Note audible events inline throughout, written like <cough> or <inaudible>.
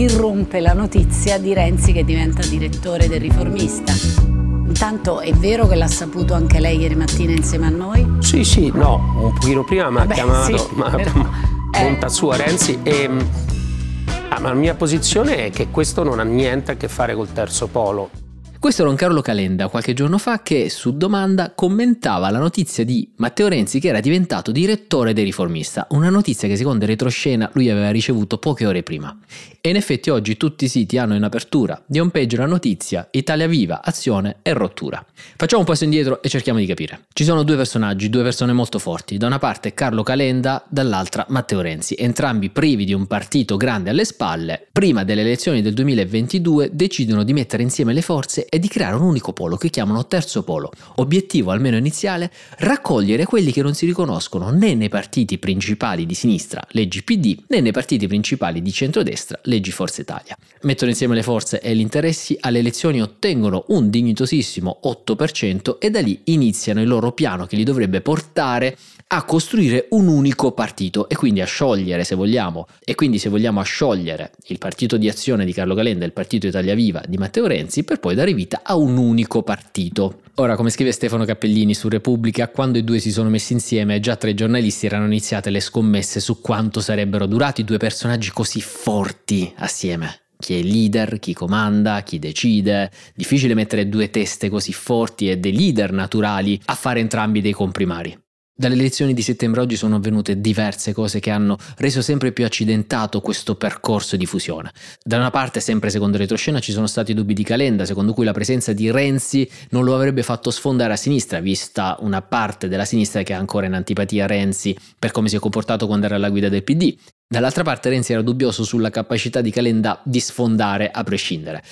irrompe la notizia di Renzi che diventa direttore del riformista. Intanto è vero che l'ha saputo anche lei ieri mattina insieme a noi? Sì, sì, no, un pochino prima mi ha chiamato, sì, ma, <laughs> eh. sua Renzi e ah, ma la mia posizione è che questo non ha niente a che fare col terzo polo. Questo era un Carlo Calenda qualche giorno fa che su domanda commentava la notizia di Matteo Renzi che era diventato direttore dei riformista, una notizia che secondo retroscena lui aveva ricevuto poche ore prima. E in effetti oggi tutti i siti hanno in apertura di homepage la notizia Italia Viva, azione e rottura. Facciamo un passo indietro e cerchiamo di capire. Ci sono due personaggi, due persone molto forti, da una parte Carlo Calenda, dall'altra Matteo Renzi, entrambi privi di un partito grande alle spalle, prima delle elezioni del 2022 decidono di mettere insieme le forze e di creare un unico polo che chiamano terzo polo. Obiettivo, almeno iniziale, raccogliere quelli che non si riconoscono né nei partiti principali di sinistra, leggi PD, né nei partiti principali di centrodestra, leggi Forza Italia. Mettono insieme le forze e gli interessi, alle elezioni ottengono un dignitosissimo 8% e da lì iniziano il loro piano che li dovrebbe portare a costruire un unico partito e quindi a sciogliere, se vogliamo, e quindi se vogliamo a sciogliere il partito di azione di Carlo Calenda e il partito Italia Viva di Matteo Renzi per poi dare vita a un unico partito. Ora, come scrive Stefano Cappellini su Repubblica, quando i due si sono messi insieme, già tra i giornalisti erano iniziate le scommesse su quanto sarebbero durati due personaggi così forti assieme chi è leader, chi comanda, chi decide. Difficile mettere due teste così forti e dei leader naturali a fare entrambi dei comprimari. Dalle elezioni di settembre oggi sono avvenute diverse cose che hanno reso sempre più accidentato questo percorso di fusione. Da una parte, sempre secondo retroscena, ci sono stati dubbi di Calenda, secondo cui la presenza di Renzi non lo avrebbe fatto sfondare a sinistra, vista una parte della sinistra che ha ancora in antipatia Renzi per come si è comportato quando era alla guida del PD. Dall'altra parte Renzi era dubbioso sulla capacità di Calenda di sfondare a prescindere.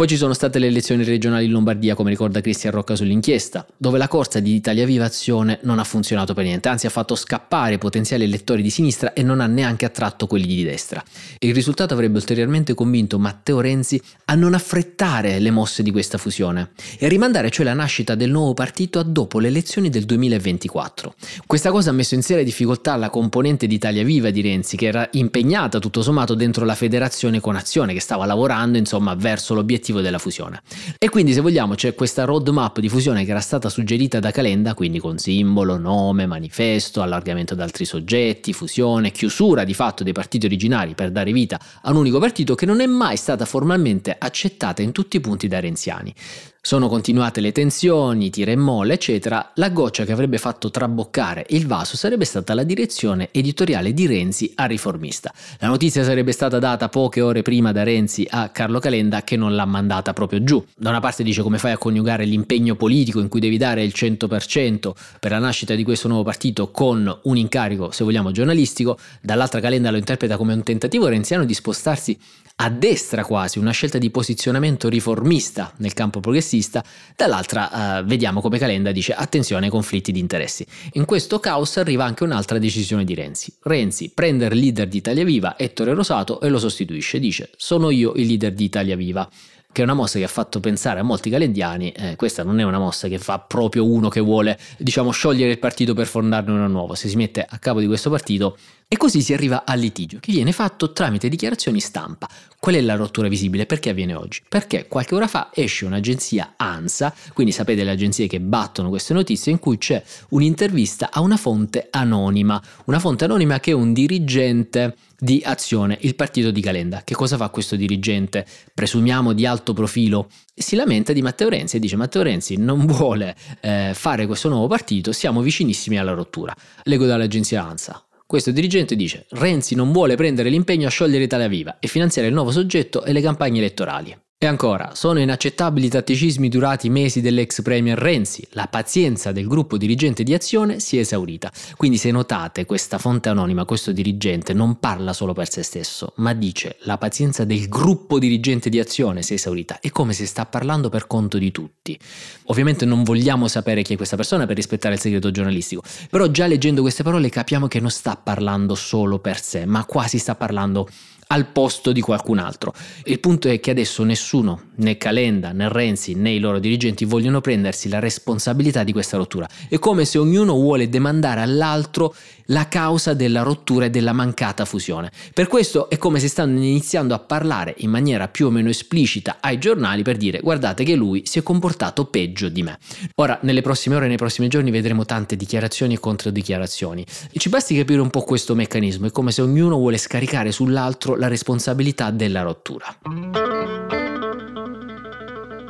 Poi ci sono state le elezioni regionali in Lombardia, come ricorda Cristian Rocca sull'inchiesta, dove la corsa di Italia Viva Azione non ha funzionato per niente, anzi ha fatto scappare potenziali elettori di sinistra e non ha neanche attratto quelli di destra. Il risultato avrebbe ulteriormente convinto Matteo Renzi a non affrettare le mosse di questa fusione e a rimandare cioè la nascita del nuovo partito a dopo le elezioni del 2024. Questa cosa ha messo in seria difficoltà la componente di Italia Viva di Renzi, che era impegnata tutto sommato dentro la federazione con Azione, che stava lavorando insomma verso l'obiettivo l'obiettivo della fusione. E quindi se vogliamo c'è questa roadmap di fusione che era stata suggerita da Calenda, quindi con simbolo, nome, manifesto, allargamento ad altri soggetti, fusione, chiusura di fatto dei partiti originari per dare vita a un unico partito che non è mai stata formalmente accettata in tutti i punti dai renziani. Sono continuate le tensioni, tira e molle, eccetera. La goccia che avrebbe fatto traboccare il vaso sarebbe stata la direzione editoriale di Renzi a riformista. La notizia sarebbe stata data poche ore prima da Renzi a Carlo Calenda che non l'ha mandata proprio giù. Da una parte dice come fai a coniugare l'impegno politico in cui devi dare il 100% per la nascita di questo nuovo partito con un incarico, se vogliamo, giornalistico, dall'altra Calenda lo interpreta come un tentativo renziano di spostarsi a destra quasi, una scelta di posizionamento riformista nel campo progressista, dall'altra eh, vediamo come Calenda dice attenzione ai conflitti di interessi. In questo caos arriva anche un'altra decisione di Renzi. Renzi prende il leader di Italia Viva, Ettore Rosato, e lo sostituisce, dice sono io il leader di Italia Viva che è una mossa che ha fatto pensare a molti calendiani, eh, questa non è una mossa che fa proprio uno che vuole, diciamo, sciogliere il partito per fondarne uno nuovo, se si mette a capo di questo partito e così si arriva al litigio, che viene fatto tramite dichiarazioni stampa. Qual è la rottura visibile? Perché avviene oggi? Perché qualche ora fa esce un'agenzia ANSA, quindi sapete le agenzie che battono queste notizie, in cui c'è un'intervista a una fonte anonima, una fonte anonima che è un dirigente di Azione, il partito di Calenda. Che cosa fa questo dirigente, presumiamo di alto profilo? Si lamenta di Matteo Renzi e dice Matteo Renzi non vuole eh, fare questo nuovo partito, siamo vicinissimi alla rottura. Leggo dall'agenzia ANSA. Questo dirigente dice Renzi non vuole prendere l'impegno a sciogliere Italia Viva e finanziare il nuovo soggetto e le campagne elettorali. E ancora, sono inaccettabili i tatticismi durati mesi dell'ex premier Renzi. La pazienza del gruppo dirigente di Azione si è esaurita. Quindi se notate, questa fonte anonima, questo dirigente, non parla solo per se stesso, ma dice la pazienza del gruppo dirigente di Azione si è esaurita. È come se sta parlando per conto di tutti. Ovviamente non vogliamo sapere chi è questa persona per rispettare il segreto giornalistico, però già leggendo queste parole capiamo che non sta parlando solo per sé, ma quasi sta parlando al posto di qualcun altro. Il punto è che adesso nessuno, né Calenda, né Renzi, né i loro dirigenti vogliono prendersi la responsabilità di questa rottura. È come se ognuno vuole demandare all'altro la causa della rottura e della mancata fusione. Per questo è come se stanno iniziando a parlare in maniera più o meno esplicita ai giornali per dire guardate che lui si è comportato peggio di me. Ora, nelle prossime ore, nei prossimi giorni vedremo tante dichiarazioni e controdichiarazioni e ci basti capire un po' questo meccanismo, è come se ognuno vuole scaricare sull'altro la responsabilità della rottura.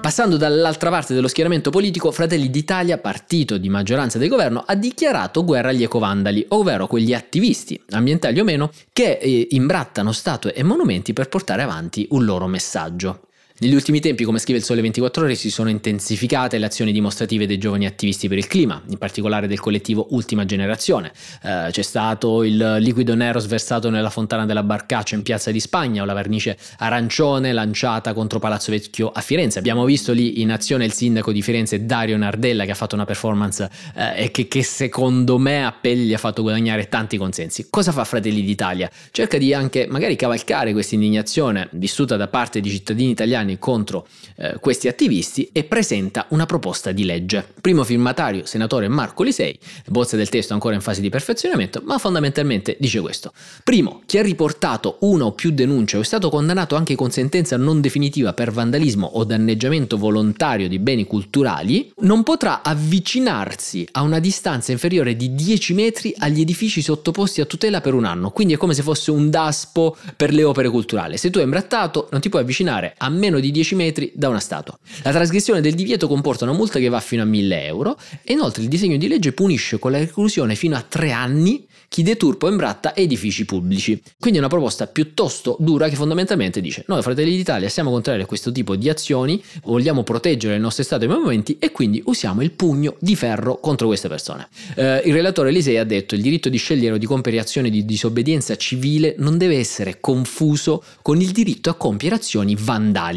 Passando dall'altra parte dello schieramento politico, Fratelli d'Italia, partito di maggioranza del governo, ha dichiarato guerra agli ecovandali, ovvero quegli attivisti, ambientali o meno, che eh, imbrattano statue e monumenti per portare avanti un loro messaggio. Negli ultimi tempi, come scrive il Sole 24 Ore, si sono intensificate le azioni dimostrative dei giovani attivisti per il clima, in particolare del collettivo Ultima Generazione. Eh, c'è stato il liquido nero sversato nella fontana della Barcaccia in Piazza di Spagna o la vernice arancione lanciata contro Palazzo Vecchio a Firenze. Abbiamo visto lì in azione il sindaco di Firenze Dario Nardella che ha fatto una performance eh, e che, che, secondo me a Pelli ha fatto guadagnare tanti consensi. Cosa fa Fratelli d'Italia? Cerca di anche magari cavalcare questa indignazione vissuta da parte di cittadini italiani italiani contro eh, questi attivisti e presenta una proposta di legge. Primo firmatario, senatore Marco Lisei, bozza del testo ancora in fase di perfezionamento, ma fondamentalmente dice questo. Primo, chi ha riportato una o più denunce o è stato condannato anche con sentenza non definitiva per vandalismo o danneggiamento volontario di beni culturali, non potrà avvicinarsi a una distanza inferiore di 10 metri agli edifici sottoposti a tutela per un anno, quindi è come se fosse un daspo per le opere culturali. Se tu hai imbrattato non ti puoi avvicinare a meno di 10 metri da una statua. La trasgressione del divieto comporta una multa che va fino a 1000 euro e inoltre il disegno di legge punisce con la reclusione fino a 3 anni chi deturpa o imbratta edifici pubblici. Quindi è una proposta piuttosto dura che fondamentalmente dice noi Fratelli d'Italia siamo contrari a questo tipo di azioni, vogliamo proteggere il nostro Stato e i movimenti e quindi usiamo il pugno di ferro contro queste persone. Eh, il relatore Elisei ha detto il diritto di scegliere o di compiere azioni di disobbedienza civile non deve essere confuso con il diritto a compiere azioni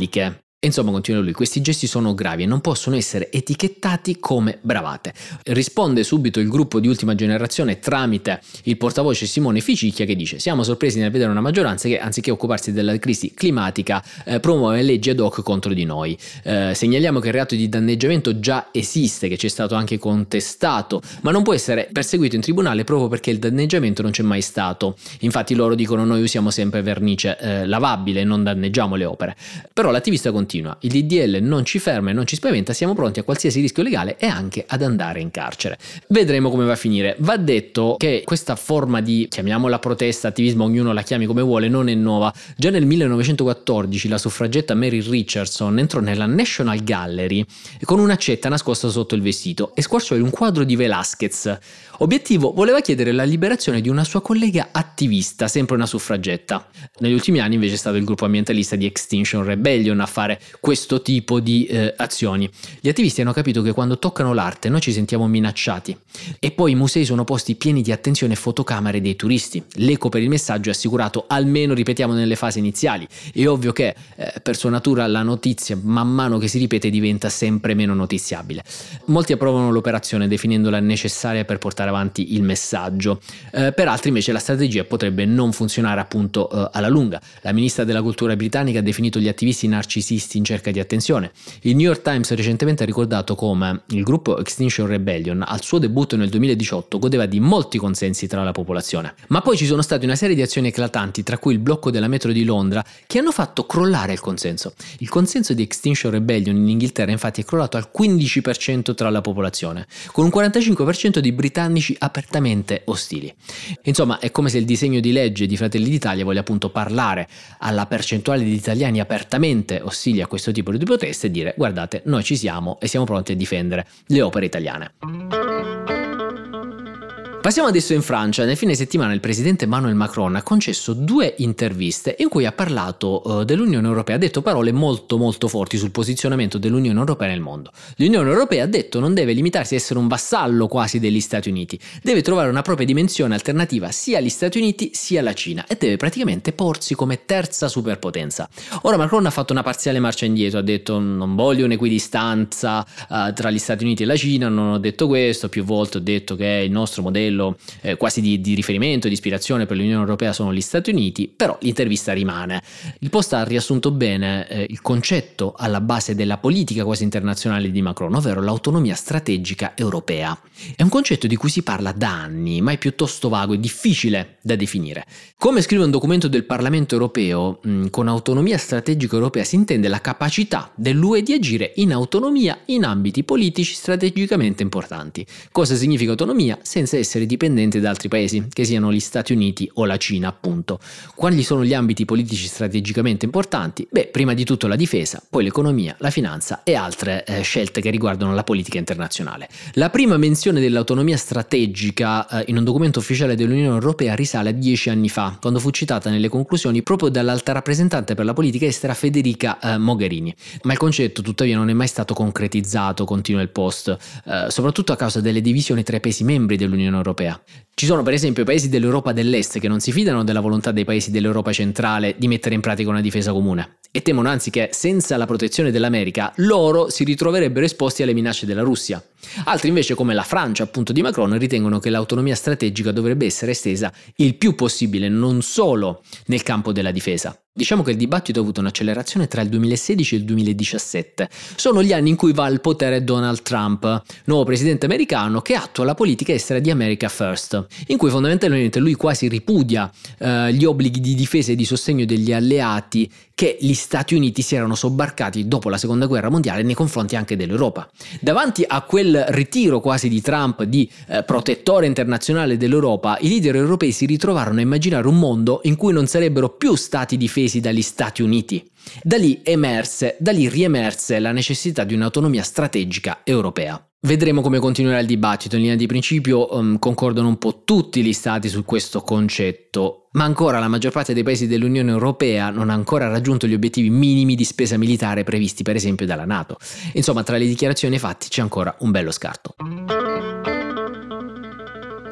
like Insomma, continua lui, questi gesti sono gravi e non possono essere etichettati come bravate. Risponde subito il gruppo di ultima generazione tramite il portavoce Simone Ficicchia che dice siamo sorpresi nel vedere una maggioranza che anziché occuparsi della crisi climatica eh, promuove leggi ad hoc contro di noi. Eh, segnaliamo che il reato di danneggiamento già esiste, che ci è stato anche contestato, ma non può essere perseguito in tribunale proprio perché il danneggiamento non c'è mai stato. Infatti loro dicono noi usiamo sempre vernice eh, lavabile non danneggiamo le opere. Però l'attivista continua continua. Il DDL non ci ferma e non ci spaventa, siamo pronti a qualsiasi rischio legale e anche ad andare in carcere. Vedremo come va a finire. Va detto che questa forma di, chiamiamola protesta, attivismo, ognuno la chiami come vuole, non è nuova. Già nel 1914 la suffragetta Mary Richardson entrò nella National Gallery con un'accetta nascosta sotto il vestito e squarciò un quadro di Velázquez. Obiettivo voleva chiedere la liberazione di una sua collega attivista, sempre una suffragetta. Negli ultimi anni invece è stato il gruppo ambientalista di Extinction Rebellion a fare questo tipo di eh, azioni. Gli attivisti hanno capito che quando toccano l'arte noi ci sentiamo minacciati e poi i musei sono posti pieni di attenzione e fotocamere dei turisti. L'eco per il messaggio è assicurato almeno ripetiamo nelle fasi iniziali. È ovvio che eh, per sua natura la notizia man mano che si ripete diventa sempre meno notiziabile. Molti approvano l'operazione definendola necessaria per portare avanti il messaggio. Eh, per altri invece la strategia potrebbe non funzionare appunto eh, alla lunga. La ministra della cultura britannica ha definito gli attivisti narcisisti in cerca di attenzione. Il New York Times recentemente ha ricordato come il gruppo Extinction Rebellion al suo debutto nel 2018 godeva di molti consensi tra la popolazione. Ma poi ci sono state una serie di azioni eclatanti, tra cui il blocco della metro di Londra, che hanno fatto crollare il consenso. Il consenso di Extinction Rebellion in Inghilterra infatti è crollato al 15% tra la popolazione, con un 45% di britannici apertamente ostili. Insomma, è come se il disegno di legge di Fratelli d'Italia voglia appunto parlare alla percentuale di italiani apertamente ostili a questo tipo di proteste e dire guardate, noi ci siamo e siamo pronti a difendere le opere italiane. Passiamo adesso in Francia. Nel fine settimana il presidente Emmanuel Macron ha concesso due interviste in cui ha parlato uh, dell'Unione Europea, ha detto parole molto molto forti sul posizionamento dell'Unione Europea nel mondo. L'Unione Europea ha detto non deve limitarsi a essere un vassallo quasi degli Stati Uniti, deve trovare una propria dimensione alternativa sia agli Stati Uniti sia alla Cina e deve praticamente porsi come terza superpotenza. Ora Macron ha fatto una parziale marcia indietro, ha detto non voglio un'equidistanza uh, tra gli Stati Uniti e la Cina, non ho detto questo, più volte ho detto che il nostro modello modello eh, quasi di, di, riferimento, di ispirazione per l'Unione Europea sono gli Stati Uniti, però l'intervista rimane. Il post ha riassunto bene eh, il concetto alla base della politica quasi internazionale di Macron, ovvero l'autonomia strategica europea. È un concetto di cui si parla da anni, ma è piuttosto vago e difficile da definire. Come scrive un documento del Parlamento europeo, mh, con autonomia strategica europea si intende la capacità dell'UE di agire in autonomia in ambiti politici strategicamente importanti. Cosa significa autonomia? Senza essere dipendente da altri paesi, che siano gli Stati Uniti o la Cina, appunto. Quali sono gli ambiti politici strategicamente importanti? Beh, prima di tutto la difesa, poi l'economia, la finanza e altre eh, scelte che riguardano la politica internazionale. La prima menzione dell'autonomia strategica eh, in un documento ufficiale dell'Unione Europea risale a dieci anni fa, quando fu citata nelle conclusioni proprio dall'alta rappresentante per la politica estera Federica eh, Mogherini. Ma il concetto tuttavia non è mai stato concretizzato, continua il post, eh, soprattutto a causa delle divisioni tra i paesi membri dell'Unione Europea. Ci sono per esempio paesi dell'Europa dell'Est che non si fidano della volontà dei paesi dell'Europa centrale di mettere in pratica una difesa comune e temono anzi che senza la protezione dell'America loro si ritroverebbero esposti alle minacce della Russia. Altri invece come la Francia appunto di Macron ritengono che l'autonomia strategica dovrebbe essere estesa il più possibile non solo nel campo della difesa. Diciamo che il dibattito ha avuto un'accelerazione tra il 2016 e il 2017. Sono gli anni in cui va al potere Donald Trump, nuovo presidente americano che attua la politica estera di America First, in cui fondamentalmente lui quasi ripudia eh, gli obblighi di difesa e di sostegno degli alleati che gli Stati Uniti si erano sobbarcati dopo la seconda guerra mondiale nei confronti anche dell'Europa. Davanti a quel ritiro quasi di Trump di eh, protettore internazionale dell'Europa, i leader europei si ritrovarono a immaginare un mondo in cui non sarebbero più stati difesi difesi dagli Stati Uniti. Da lì emerse, da lì riemerse la necessità di un'autonomia strategica europea. Vedremo come continuerà il dibattito, in linea di principio um, concordano un po' tutti gli stati su questo concetto, ma ancora la maggior parte dei paesi dell'Unione Europea non ha ancora raggiunto gli obiettivi minimi di spesa militare previsti per esempio dalla Nato. Insomma, tra le dichiarazioni e i fatti c'è ancora un bello scarto.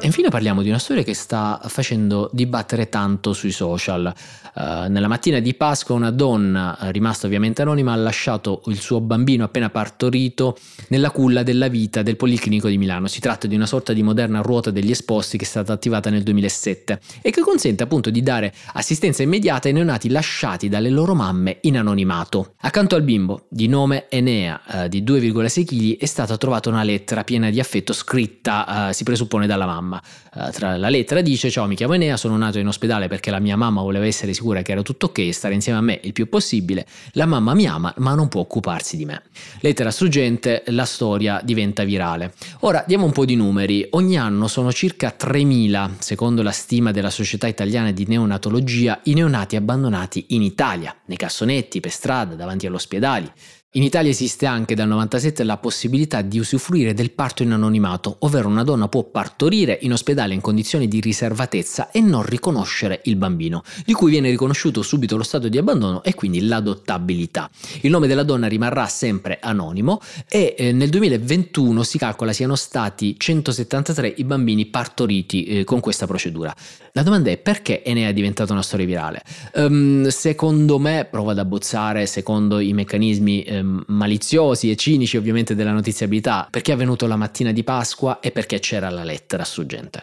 E infine parliamo di una storia che sta facendo dibattere tanto sui social. Uh, nella mattina di Pasqua una donna, rimasta ovviamente anonima, ha lasciato il suo bambino appena partorito nella culla della vita del Policlinico di Milano. Si tratta di una sorta di moderna ruota degli esposti che è stata attivata nel 2007 e che consente appunto di dare assistenza immediata ai neonati lasciati dalle loro mamme in anonimato. Accanto al bimbo, di nome Enea, uh, di 2,6 kg, è stata trovata una lettera piena di affetto scritta, uh, si presuppone, dalla mamma mamma. Uh, tra la lettera dice: Ciao, mi chiamo Enea, sono nato in ospedale perché la mia mamma voleva essere sicura che era tutto ok stare insieme a me il più possibile. La mamma mi ama, ma non può occuparsi di me. Lettera struggente, la storia diventa virale. Ora diamo un po' di numeri. Ogni anno sono circa 3.000, secondo la stima della Società Italiana di Neonatologia, i neonati abbandonati in Italia, nei cassonetti, per strada, davanti agli ospedali. In Italia esiste anche dal 97 la possibilità di usufruire del parto in anonimato, ovvero una donna può partorire in ospedale in condizioni di riservatezza e non riconoscere il bambino, di cui viene riconosciuto subito lo stato di abbandono e quindi l'adottabilità. Il nome della donna rimarrà sempre anonimo e eh, nel 2021 si calcola siano stati 173 i bambini partoriti eh, con questa procedura. La domanda è perché Enea è diventata una storia virale? Um, secondo me, provo ad abbozzare secondo i meccanismi eh, maliziosi e cinici ovviamente della notiziabilità, perché è avvenuto la mattina di Pasqua e perché c'era la lettera struggente.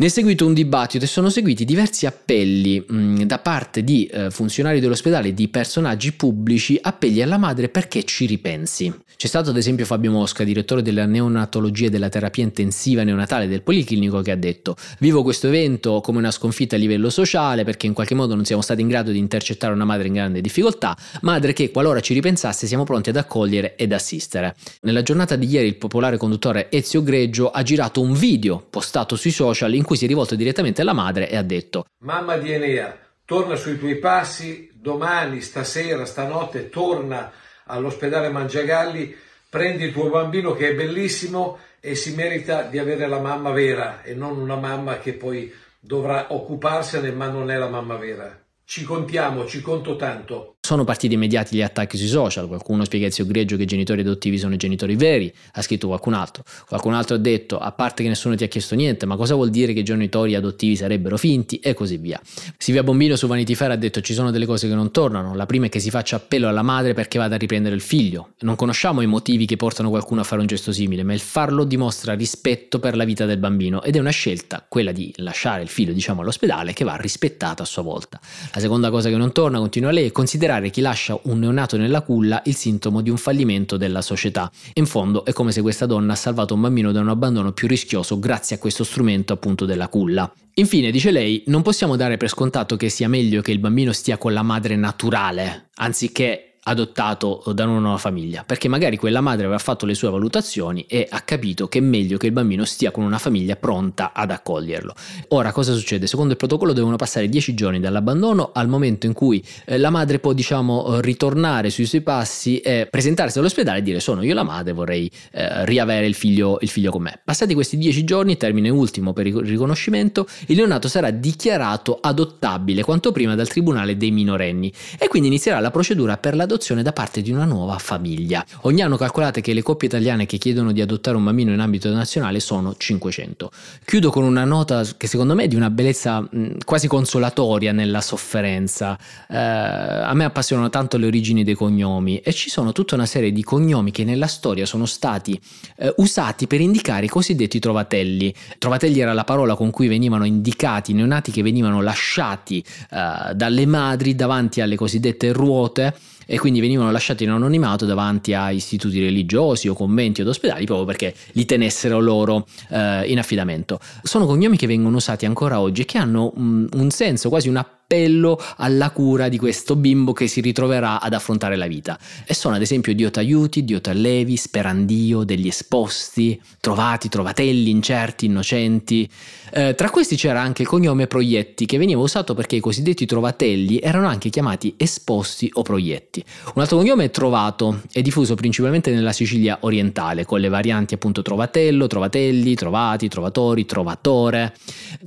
Ne è seguito un dibattito e sono seguiti diversi appelli mh, mm, da parte di eh, funzionari dell'ospedale e di personaggi pubblici, appelli alla madre perché ci ripensi. C'è stato ad esempio Fabio Mosca, direttore della neonatologia e della terapia intensiva neonatale del Policlinico, che ha detto vivo questo evento come una sconfitta a livello sociale perché in qualche modo non siamo stati in grado di intercettare una madre in grande difficoltà, madre che qualora ci ripensasse siamo pronti ad accogliere ed assistere. Nella giornata di ieri il popolare conduttore Ezio Greggio ha girato un video postato sui social in cui si è rivolto direttamente alla madre e ha detto Mamma di Enea, torna sui tuoi passi, domani, stasera, stanotte, torna all'ospedale Mangiagalli, prendi il tuo bambino che è bellissimo e si merita di avere la mamma vera e non una mamma che poi dovrà occuparsene ma non è la mamma vera. Ci contiamo, ci conto tanto. Sono partiti immediati gli attacchi sui social, qualcuno spiega a zio Greggio che i genitori adottivi sono i genitori veri, ha scritto qualcun altro. Qualcun altro ha detto, a parte che nessuno ti ha chiesto niente, ma cosa vuol dire che i genitori adottivi sarebbero finti e così via. Silvia Bombino su Vanity Fair ha detto ci sono delle cose che non tornano, la prima è che si faccia appello alla madre perché vada a riprendere il figlio. Non conosciamo i motivi che portano qualcuno a fare un gesto simile, ma il farlo dimostra rispetto per la vita del bambino ed è una scelta, quella di lasciare il figlio diciamo all'ospedale, che va rispettata a sua volta. La seconda cosa che non torna, continua lei, è considerare considerare chi lascia un neonato nella culla il sintomo di un fallimento della società. In fondo è come se questa donna ha salvato un bambino da un abbandono più rischioso grazie a questo strumento appunto della culla. Infine, dice lei, non possiamo dare per scontato che sia meglio che il bambino stia con la madre naturale, anziché adottato da una nuova famiglia, perché magari quella madre aveva fatto le sue valutazioni e ha capito che è meglio che il bambino stia con una famiglia pronta ad accoglierlo. Ora cosa succede? Secondo il protocollo devono passare 10 giorni dall'abbandono al momento in cui eh, la madre può diciamo ritornare sui suoi passi e presentarsi all'ospedale e dire sono io la madre, vorrei eh, riavere il figlio, il figlio con me. Passati questi 10 giorni, termine ultimo per il riconoscimento, il neonato sarà dichiarato adottabile quanto prima dal Tribunale dei minorenni e quindi inizierà la procedura per l'adozione l'adozione da parte di una nuova famiglia. Ogni anno calcolate che le coppie italiane che chiedono di adottare un bambino in ambito nazionale sono 500. Chiudo con una nota che secondo me è di una bellezza mh, quasi consolatoria nella sofferenza. Eh, a me appassionano tanto le origini dei cognomi e ci sono tutta una serie di cognomi che nella storia sono stati eh, usati per indicare i cosiddetti trovatelli. Trovatelli era la parola con cui venivano indicati i neonati che venivano lasciati eh, dalle madri davanti alle cosiddette ruote e quindi venivano lasciati in anonimato davanti a istituti religiosi o conventi o ospedali proprio perché li tenessero loro eh, in affidamento. Sono cognomi che vengono usati ancora oggi e che hanno un, un senso, quasi una appello alla cura di questo bimbo che si ritroverà ad affrontare la vita. E sono ad esempio Dio t'aiuti, Dio t'allevi, sperandio, degli esposti, trovati, trovatelli, incerti, innocenti. Eh, tra questi c'era anche il cognome Proietti che veniva usato perché i cosiddetti trovatelli erano anche chiamati esposti o proietti. Un altro cognome è Trovato, è diffuso principalmente nella Sicilia orientale con le varianti appunto Trovatello, Trovatelli, Trovati, Trovatori, Trovatore.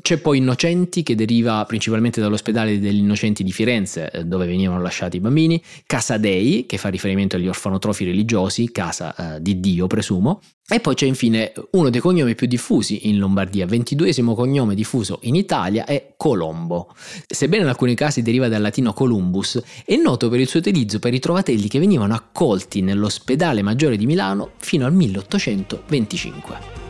C'è poi Innocenti che deriva principalmente dall'ospedale Ospedale degli Innocenti di Firenze, eh, dove venivano lasciati i bambini, Casa Dei, che fa riferimento agli orfanotrofi religiosi, casa eh, di Dio presumo, e poi c'è infine uno dei cognomi più diffusi in Lombardia, ventiduesimo cognome diffuso in Italia è Colombo. Sebbene in alcuni casi deriva dal latino Columbus, è noto per il suo utilizzo per i trovatelli che venivano accolti nell'ospedale maggiore di Milano fino al 1825.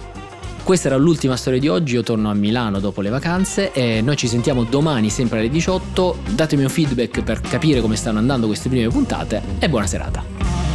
Questa era l'ultima storia di oggi, io torno a Milano dopo le vacanze e noi ci sentiamo domani sempre alle 18, datemi un feedback per capire come stanno andando queste prime puntate e buona serata.